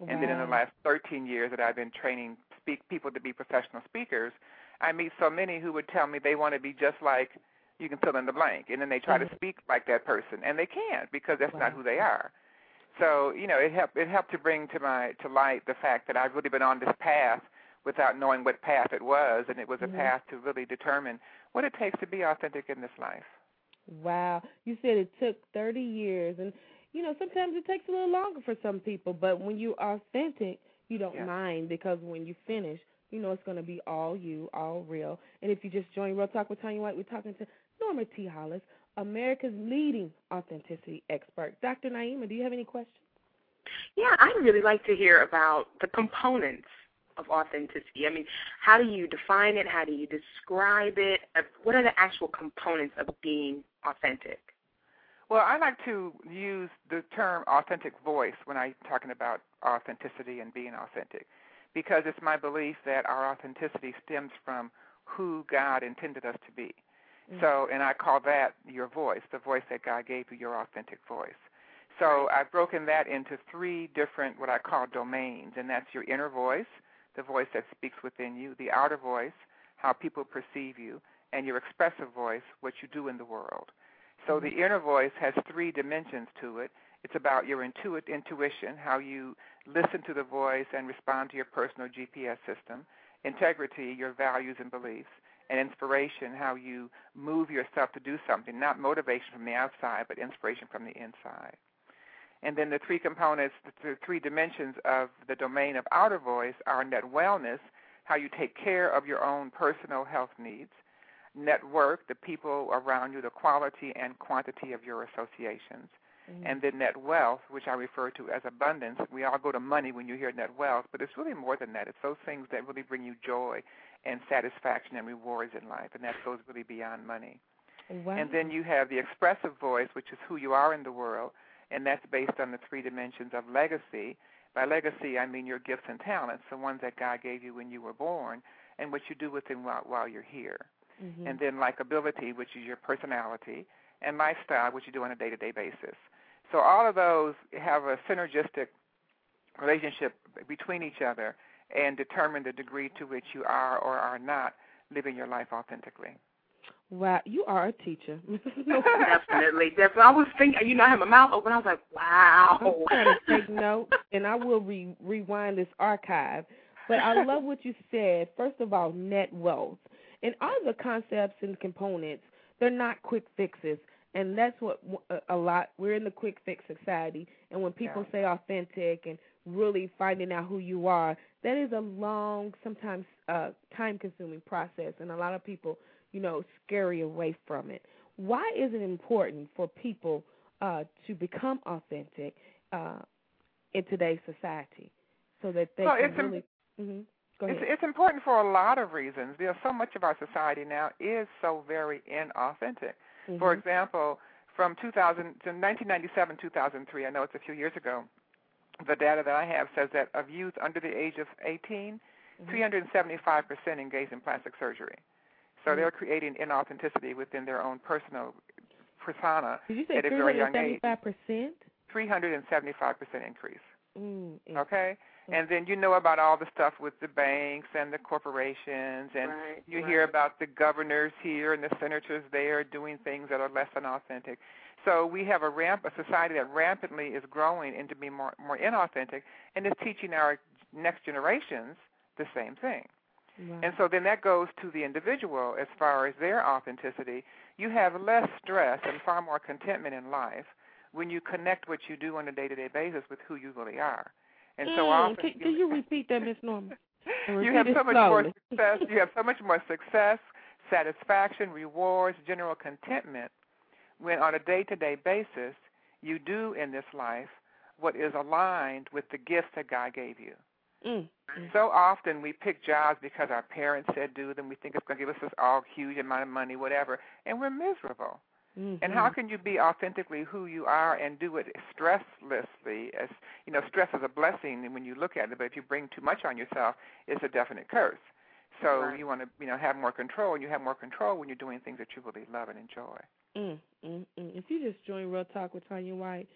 F: And then in the last 13 years that I've been training speak people to be professional speakers, I meet so many who would tell me they want to be just like you can fill in the blank, and then they try
A: Mhm.
F: to speak like that person, and they can't because that's not who they are. So you know, it helped it helped to bring to my to light the fact that I've really been on this path without knowing what path it was, and it was a
A: Mhm.
F: path to really determine what it takes to be authentic in this life.
A: Wow. You said it took 30 years. And, you know, sometimes it takes a little longer for some people, but when you're authentic, you don't
F: Yeah.
A: mind because when you finish, you know it's going to be all you, all real. And if you just join Real Talk with Tanya White, we're talking to Norma T. Hollis, America's leading authenticity expert. Dr. Naima, do you have any questions?
B: Yeah, I'd really like to hear about the components of authenticity. I mean, how do you define it? How do you describe it? Uh, What are the actual components of being authentic?
F: Well, I like to use the term authentic voice when I'm talking about authenticity and being authentic because it's my belief that our authenticity stems from who God intended us to be.
A: Mm.
F: So, and I call that your voice, the voice that God gave you, your authentic voice. So I've broken that into three different, what I call domains, and that's your inner voice, the voice that speaks within you, the outer voice, how people perceive you, and your expressive voice, what you do in the world. So the inner voice has three dimensions to it. It's about your intuit intuition, how you listen to the voice and respond to your personal GPS system, integrity, your values and beliefs, and inspiration, how you move yourself to do something, not motivation from the outside, but inspiration from the inside. And then the three components, the three dimensions of the domain of outer voice are net wellness, how you take care of your own personal health needs, network, the people around you, the quality and quantity of your associations.
A: Mm-hmm.
F: And then net wealth, which I refer to as abundance. We all go to money when you hear net wealth, but it's really more than that. It's those things that really bring you joy and satisfaction and rewards in life, and that goes really beyond money.
A: Wow.
F: And then you have the expressive voice, which is who you are in the world, and that's based on the three dimensions of legacy. By legacy, I mean your gifts and talents, the ones that God gave you when you were born, and what you do with them while, while you're here.
A: Mhm.
F: And then likability, which is your personality, and lifestyle, which you do on a day-to-day basis. So all of those have a synergistic relationship between each other and determine the degree to which you are or are not living your life authentically.
A: Wow, you are a teacher.
B: definitely, definitely. I was thinking, you know, I had my mouth open. I was like, wow.
A: I'm trying to take notes, and I will re- rewind this archive. But I love what you said. First of all, net wealth. And all the concepts and components, they're not quick fixes. And that's what a lot, we're in the quick fix society. And when people
F: Yeah.
A: say authentic and really finding out who you are, that is a long, sometimes uh, time consuming process. And a lot of people, you know, scurry away from it. Why is it important for people uh, to become authentic uh, in today's society so that they
F: Well,
A: can really. mhm.
F: It's, it's important for a lot of reasons. Because so much of our society now is so very inauthentic. For
A: Mhm.
F: example, from 2000 to 1997, 2003, I know it's a few years ago, the data that I have says that of youth under the age of 18,
A: Mhm.
F: 375% engaged in plastic surgery. So
A: Mhm.
F: they're creating inauthenticity within their own personal persona
A: Did you say
F: at a very young age.
A: 375 percent?
F: 375% increase.
A: Mm, mm.
F: Okay? And then you know about all the stuff with the banks and the corporations and
B: Right,
F: you
B: right.
F: hear about the governors here and the senators there doing things that are less than authentic. So we have a ramp a society that rampantly is growing into being more more inauthentic and is teaching our next generations the same thing.
A: Wow.
F: And so then that goes to the individual as far as their authenticity. You have less stress and far more contentment in life when you connect what you do on a day-to-day basis with who you really are. And so
A: Mm,
F: often
A: can, can you repeat that, Miss Norman?
F: You have so much
A: slowly.
F: more success. You have so much more success, satisfaction, rewards, general contentment when on a day-to-day basis you do in this life what is aligned with the gifts that God gave you.
A: Mm, mm.
F: So often we pick jobs because our parents said do them. We think it's going to give us this all huge amount of money, whatever, and we're miserable.
A: Mhm.
F: And how can you be authentically who you are and do it stresslessly? As you know, stress is a blessing when you look at it, but if you bring too much on yourself, it's a definite curse. So
B: Right.
F: you want to, you know, have more control, and you have more control when you're doing things that you really love and enjoy.
A: Mm, mm, mm. If you just join Real Talk with Tanya White,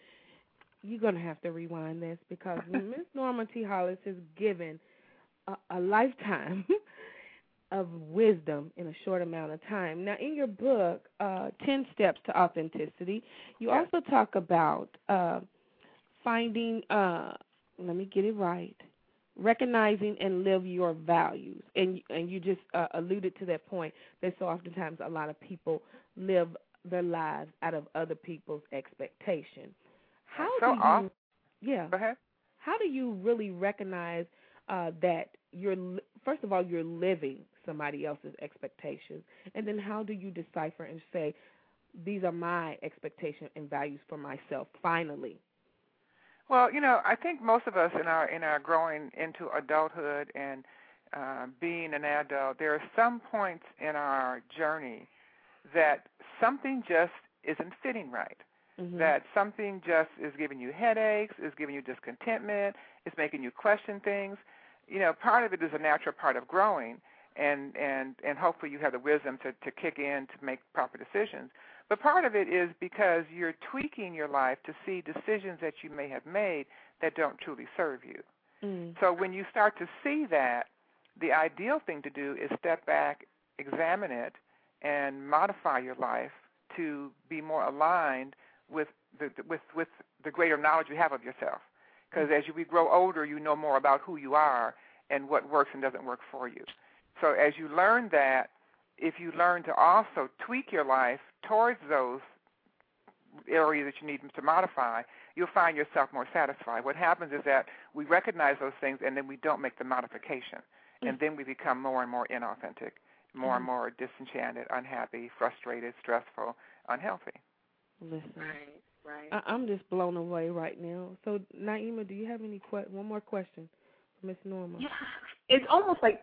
A: you're going to have to rewind this because Miss Norma T. Hollis has given a, a lifetime of wisdom in a short amount of time. Now, in your book, uh, 10 Steps to Authenticity, you
F: Yes.
A: also talk about uh, finding, uh, let me get it right, recognizing and live your values. And, and you just uh, alluded to that point that so oftentimes a lot of people live their lives out of other people's expectation. How
F: So
A: do you, yeah,
F: Go ahead.
A: how do you really recognize uh, that you're first of all you're living somebody else's expectations, and then how do you decipher and say these are my expectations and values for myself? Finally,
F: Well, you know, I think most of us in our in our growing into adulthood and uh, being an adult, there are some points in our journey that something just isn't fitting right.
A: Mhm.
F: That something just is giving you headaches, is giving you discontentment, is making you question things. You know, part of it is a natural part of growing, and and and hopefully you have the wisdom to to kick in to make proper decisions. But part of it is because you're tweaking your life to see decisions that you may have made that don't truly serve you.
A: Mm.
F: So when you start to see that, the ideal thing to do is step back, examine it, and modify your life to be more aligned with the with with the greater knowledge you have of yourself. Because mm-hmm. as you we grow older, you know more about who you are and what works and doesn't work for you. So as you learn that, if you learn to also tweak your life towards those areas that you need to modify, you'll find yourself more satisfied. What happens is that we recognize those things and then we don't make the modification, and mm. then we become more and more inauthentic more and more disenchanted, unhappy, frustrated, stressful, unhealthy.
A: Listen,
B: Right, right.
A: I, I'm just blown away right now. So, Naima, do you have any que- one more question for Miss Norma?
B: Yeah, it's almost like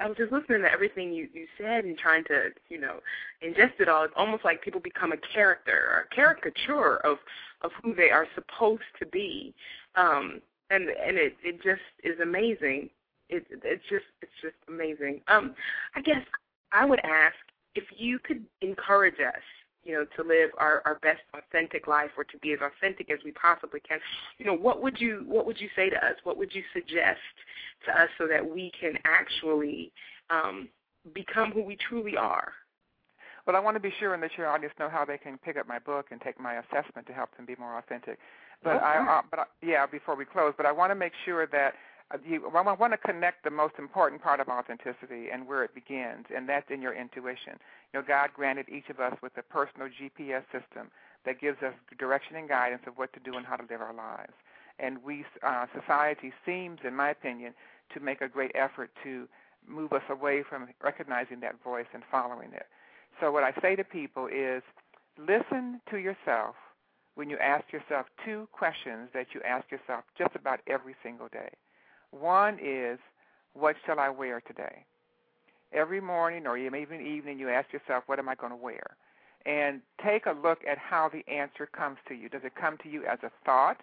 B: I was just listening to everything you you said and trying to you know ingest it all. It's almost like people become a character or a caricature of of who they are supposed to be, um, and and it it just is amazing. It it's just it's just amazing. Um, I guess I would ask if you could encourage us you know, to live our, our best authentic life or to be as authentic as we possibly can. You know, what would you what would you say to us? What would you suggest to us so that we can actually um, become who we truly are?
F: Well, I want to be sure and let your audience know how they can pick up my book and take my assessment to help them be more authentic. But
B: Okay.
F: I, uh, but I, yeah, before we close, but I want to make sure that you, I want to connect the most important part of authenticity and where it begins, and that's in your intuition. You know, God granted each of us with a personal GPS system that gives us direction and guidance of what to do and how to live our lives. And we, uh, society seems, in my opinion, to make a great effort to move us away from recognizing that voice and following it. So what I say to people is listen to yourself when you ask yourself two questions that you ask yourself just about every single day. One is, what shall I wear today? Every morning or even evening, you ask yourself, what am I going to wear? And take a look at how the answer comes to you. Does it come to you as a thought,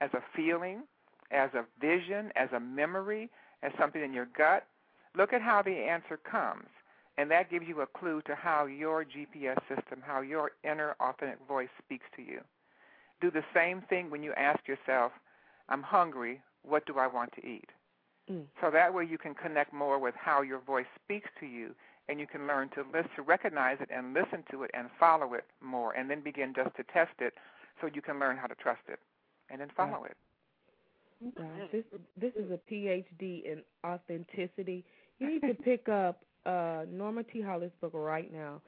F: as a feeling, as a vision, as a memory, as something in your gut? Look at how the answer comes. And that gives you a clue to how your GPS system, how your inner authentic voice speaks to you. Do the same thing when you ask yourself, I'm hungry, what do I want to eat?
A: Mm.
F: So that way you can connect more with how your voice speaks to you and you can learn to listen, to recognize it and listen to it and follow it more and then begin just to test it so you can learn how to trust it and then follow it.
A: Wow, this this is a PhD in authenticity. You need to pick up uh Norma T. Hollis' book right now,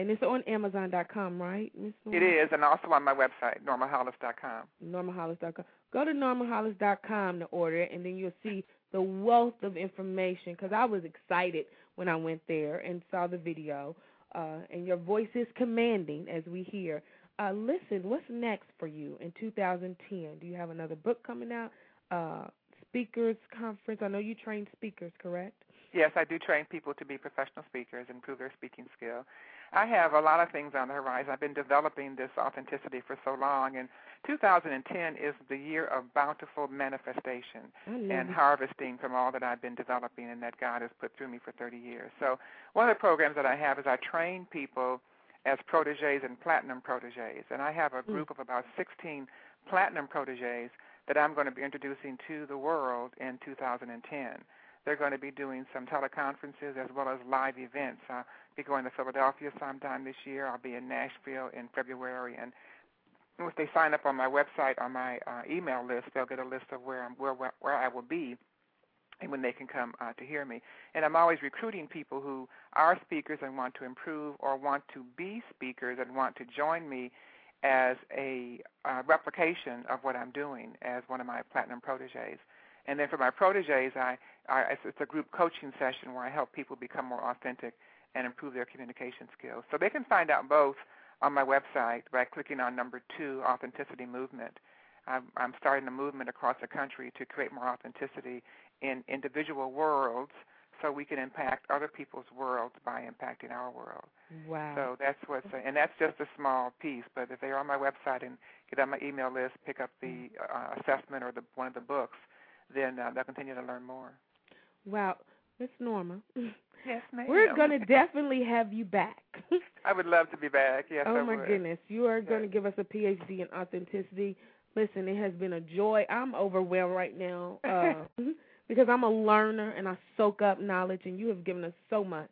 A: and it's on Amazon.com, right, Miss? Norma?
F: It is, and also on my website, normahollis.com.
A: NormaHollis.com. Go to NormaHollis.com to order it, and then you'll see the wealth of information. Because I was excited when I went there and saw the video, uh, and your voice is commanding, as we hear. Uh, listen, what's next for you in 2010? Do you have another book coming out? Uh, speakers conference. I know you train speakers, correct?
F: Yes, I do train people to be professional speakers, improve their speaking skill. I have a lot of things on the horizon. I've been developing this authenticity for so long, and 2010 is the year of bountiful manifestation
A: love
F: and harvesting from all that I've been developing and that God has put through me for 30 years. So, one of the programs that I have is I train people as proteges and platinum proteges, and I have a hmm. group of about 16 platinum proteges that I'm going to be introducing to the world in 2010. They're going to be doing some teleconferences as well as live events. I'll be going to Philadelphia sometime this year. I'll be in Nashville in February, and if they sign up on my website on my uh, email list, they'll get a list of where I'm where where, where I will be and when they can come uh, to hear me. And I'm always recruiting people who are speakers and want to improve or want to be speakers and want to join me as a uh, replication of what I'm doing as one of my platinum proteges. And then for my proteges, I, I it's- a group coaching session where I help people become more authentic and improve their communication skills. So they can find out both on my website by clicking on number two, Authenticity Movement. I'm, I'm starting a movement across the country to create more authenticity in individual worlds so we can impact other people's worlds by impacting our world.
A: Wow.
F: So that's what's, and that's just a small piece. But if they're on my website and get on my email list, pick up the uh, assessment or the one of the books, then uh, they'll continue to learn more.
A: wow, Miss Norma.
F: Yes, ma'am.
A: We're going to definitely have you back.
F: I would love to be back. Yes,
A: oh
F: I
A: my
F: would.
A: goodness, you are going to give us a PhD in authenticity. Listen, it has been a joy. I'm overwhelmed right now uh, because I'm a learner and I soak up knowledge, and you have given us so much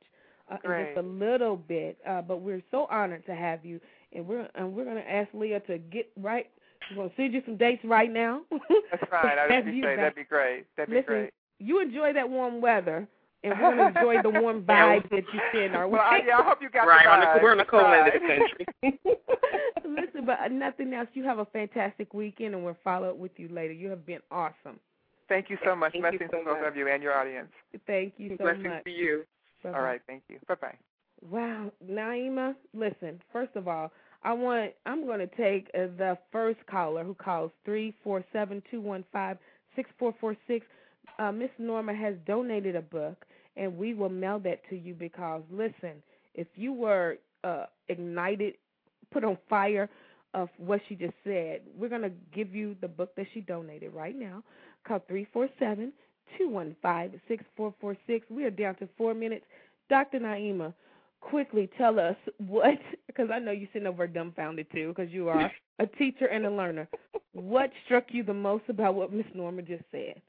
A: uh, in just a little bit. Uh, but we're so honored to have you, and we're and we're going to ask Leah to get right. We're going to send you some dates right now.
F: That's fine. I
A: Have
F: would
A: you
F: say
A: back.
F: that'd be great. That'd be
A: Listen,
F: great.
A: you enjoy that warm weather, and we're going to enjoy the warm vibe that you send our way.
F: Well, I, yeah, I hope you got
B: right
F: the
B: on the
F: vibe.
B: we're on the cold end of the country.
A: Listen, but uh, nothing else. You have a fantastic weekend, and we'll follow up with you later. You have been awesome.
F: Thank you so much.
B: Thank you
F: Blessings
B: so
F: to both of you and your audience.
A: Thank you so
B: Blessings
A: much.
B: to you.
A: Bye-bye.
F: All right, thank you. Bye bye.
A: Wow, Naima, listen. First of all, I want I'm going to take uh, the first caller who calls three four seven two one five six four four six. Uh, Miss Norma has donated a book, and we will mail that to you because listen, if you were uh, ignited, put on fire of what she just said, we're going to give you the book that she donated right now. Call three four seven two one five six four four six. We are down to four minutes. Dr. Naima, quickly tell us what, because I know you're sitting over dumbfounded too, because you are a teacher and a learner. What struck you the most about what Miss Norma just said?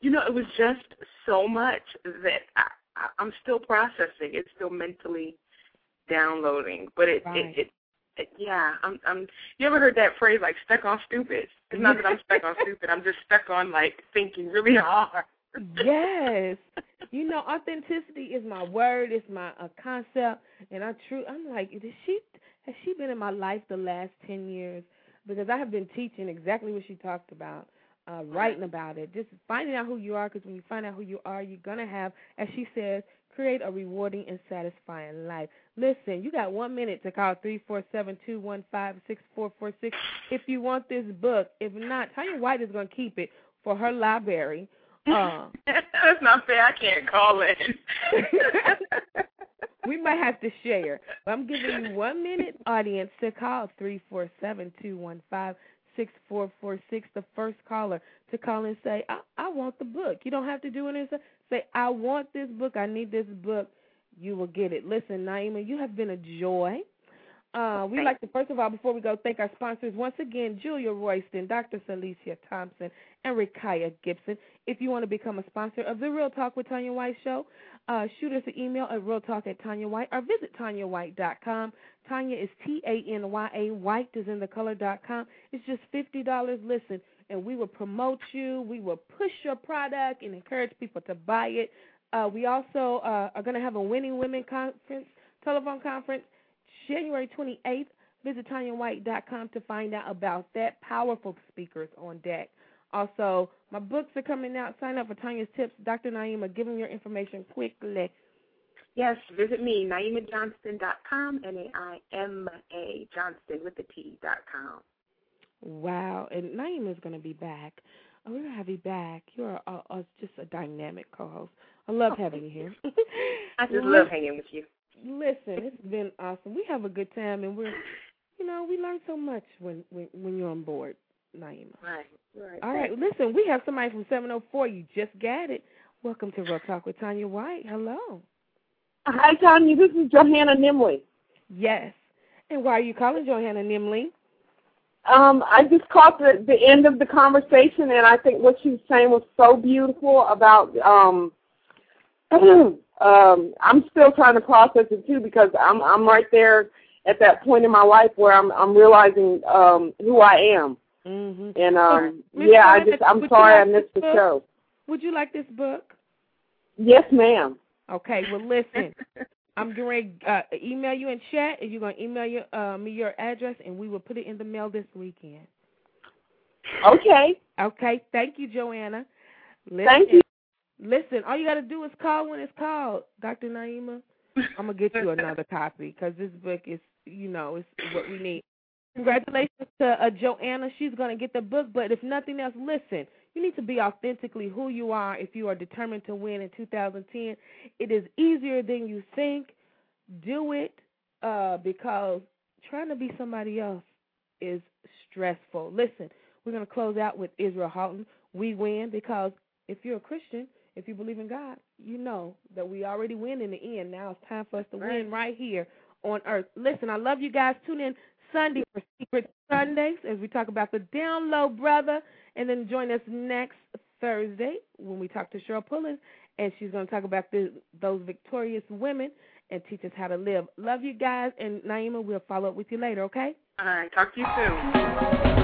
B: You know, it was just so much that I, I, I'm still processing. It's still mentally downloading, but it,
A: Right.
B: it, it, it, yeah. I'm, I'm. You ever heard that phrase like stuck on stupid? It's not that I'm stuck on stupid. I'm just stuck on like thinking really hard.
A: Yes. You know, authenticity is my word, it's my uh, concept, and I true. I'm like, is she has she been in my life the last ten years? Because I have been teaching exactly what she talked about, uh, writing about it, just finding out who you are. Because when you find out who you are, you're gonna have, as she says, create a rewarding and satisfying life. Listen, you got one minute to call three four seven two one five six four four six if you want this book. If not, Tanya White is gonna keep it for her library. Uh,
B: That's not fair. I can't call in.
A: we might have to share. But I'm giving you one minute, audience, to call three four seven two one five six four four six. The first caller to call and say, I, "I want the book." You don't have to do anything. Say, "I want this book. I need this book." You will get it. Listen, Naima, you have been a joy. Uh, we like to first of all, before we go, thank our sponsors once again: Julia Royston, Dr. Syleecia Thompson, and Rikaya Gibson. If you want to become a sponsor of the Real Talk with Tanya White show, uh, shoot us an email at realtalk at Tanya White or visit TanyaWhite.com. Tanya is T A N Y A. White is in the color dot com. It's just fifty dollars. Listen, and we will promote you. We will push your product and encourage people to buy it. Uh, we also uh, are going to have a Winning Women conference, telephone conference, January 28th. Visit TanyaWhite.com to find out about that. Powerful speakers on deck. Also, my books are coming out. Sign up for Tanya's Tips. Dr. Naima, give them your information quickly.
B: Yes, visit me, NaimaJohnston.com, N-A-I-M-A Johnston with the T dot com.
A: Wow. And Naima is going to be back. Oh, we're going to have you back. You're uh, uh, just a dynamic co host. I love having you here.
B: I just love hanging with you.
A: Listen, it's been awesome. We have a good time, and we're, you know, we learn so much when when, when you're on board, Naima.
B: Right, right.
A: All right, listen, we have somebody from 704. You just got it. Welcome to Real Talk with Tanya White. Hello.
G: Hi, Tanya. This is Johanna Nimley.
A: Yes. And why are you calling Johanna Nimley?
G: Um, I just caught the, the end of the conversation, and I think what she was saying was so beautiful about. Um, um, I'm still trying to process it too because I'm I'm right there at that point in my life where I'm I'm realizing um, who I am,
A: Mm-hmm.
G: and um, yeah, I just I'm sorry I missed the
A: book?
G: show.
A: Would you like this book?
G: Yes, ma'am.
A: Okay. Well, listen. I'm going to uh, email you in chat, and you're going to email your, uh, me your address, and we will put it in the mail this weekend.
G: Okay.
A: Okay. Thank you, Joanna. Listen,
G: Thank you.
A: Listen, all you got to do is call when it's called, Dr. Naima. I'm gonna get you another copy because this book is, you know, it's what we need. Congratulations to uh, Joanna. She's gonna get the book, but if nothing else, listen. You need to be authentically who you are if you are determined to win in 2010. It is easier than you think. Do it uh, because trying to be somebody else is stressful. Listen, we're gonna close out with Israel Houghton. We win because if you're a Christian, if you believe in God, you know that we already win in the end. Now it's time for us to win right here on earth. Listen, I love you guys. Tune in Sunday for Secret Sundays as we talk about the down low brother. And then join us next Thursday when we talk to Cheryl Pullins. And she's going to talk about the, those victorious women and teach us how to live. Love you guys. And Naima, we'll follow up with you later, okay?
B: All right, talk to you soon.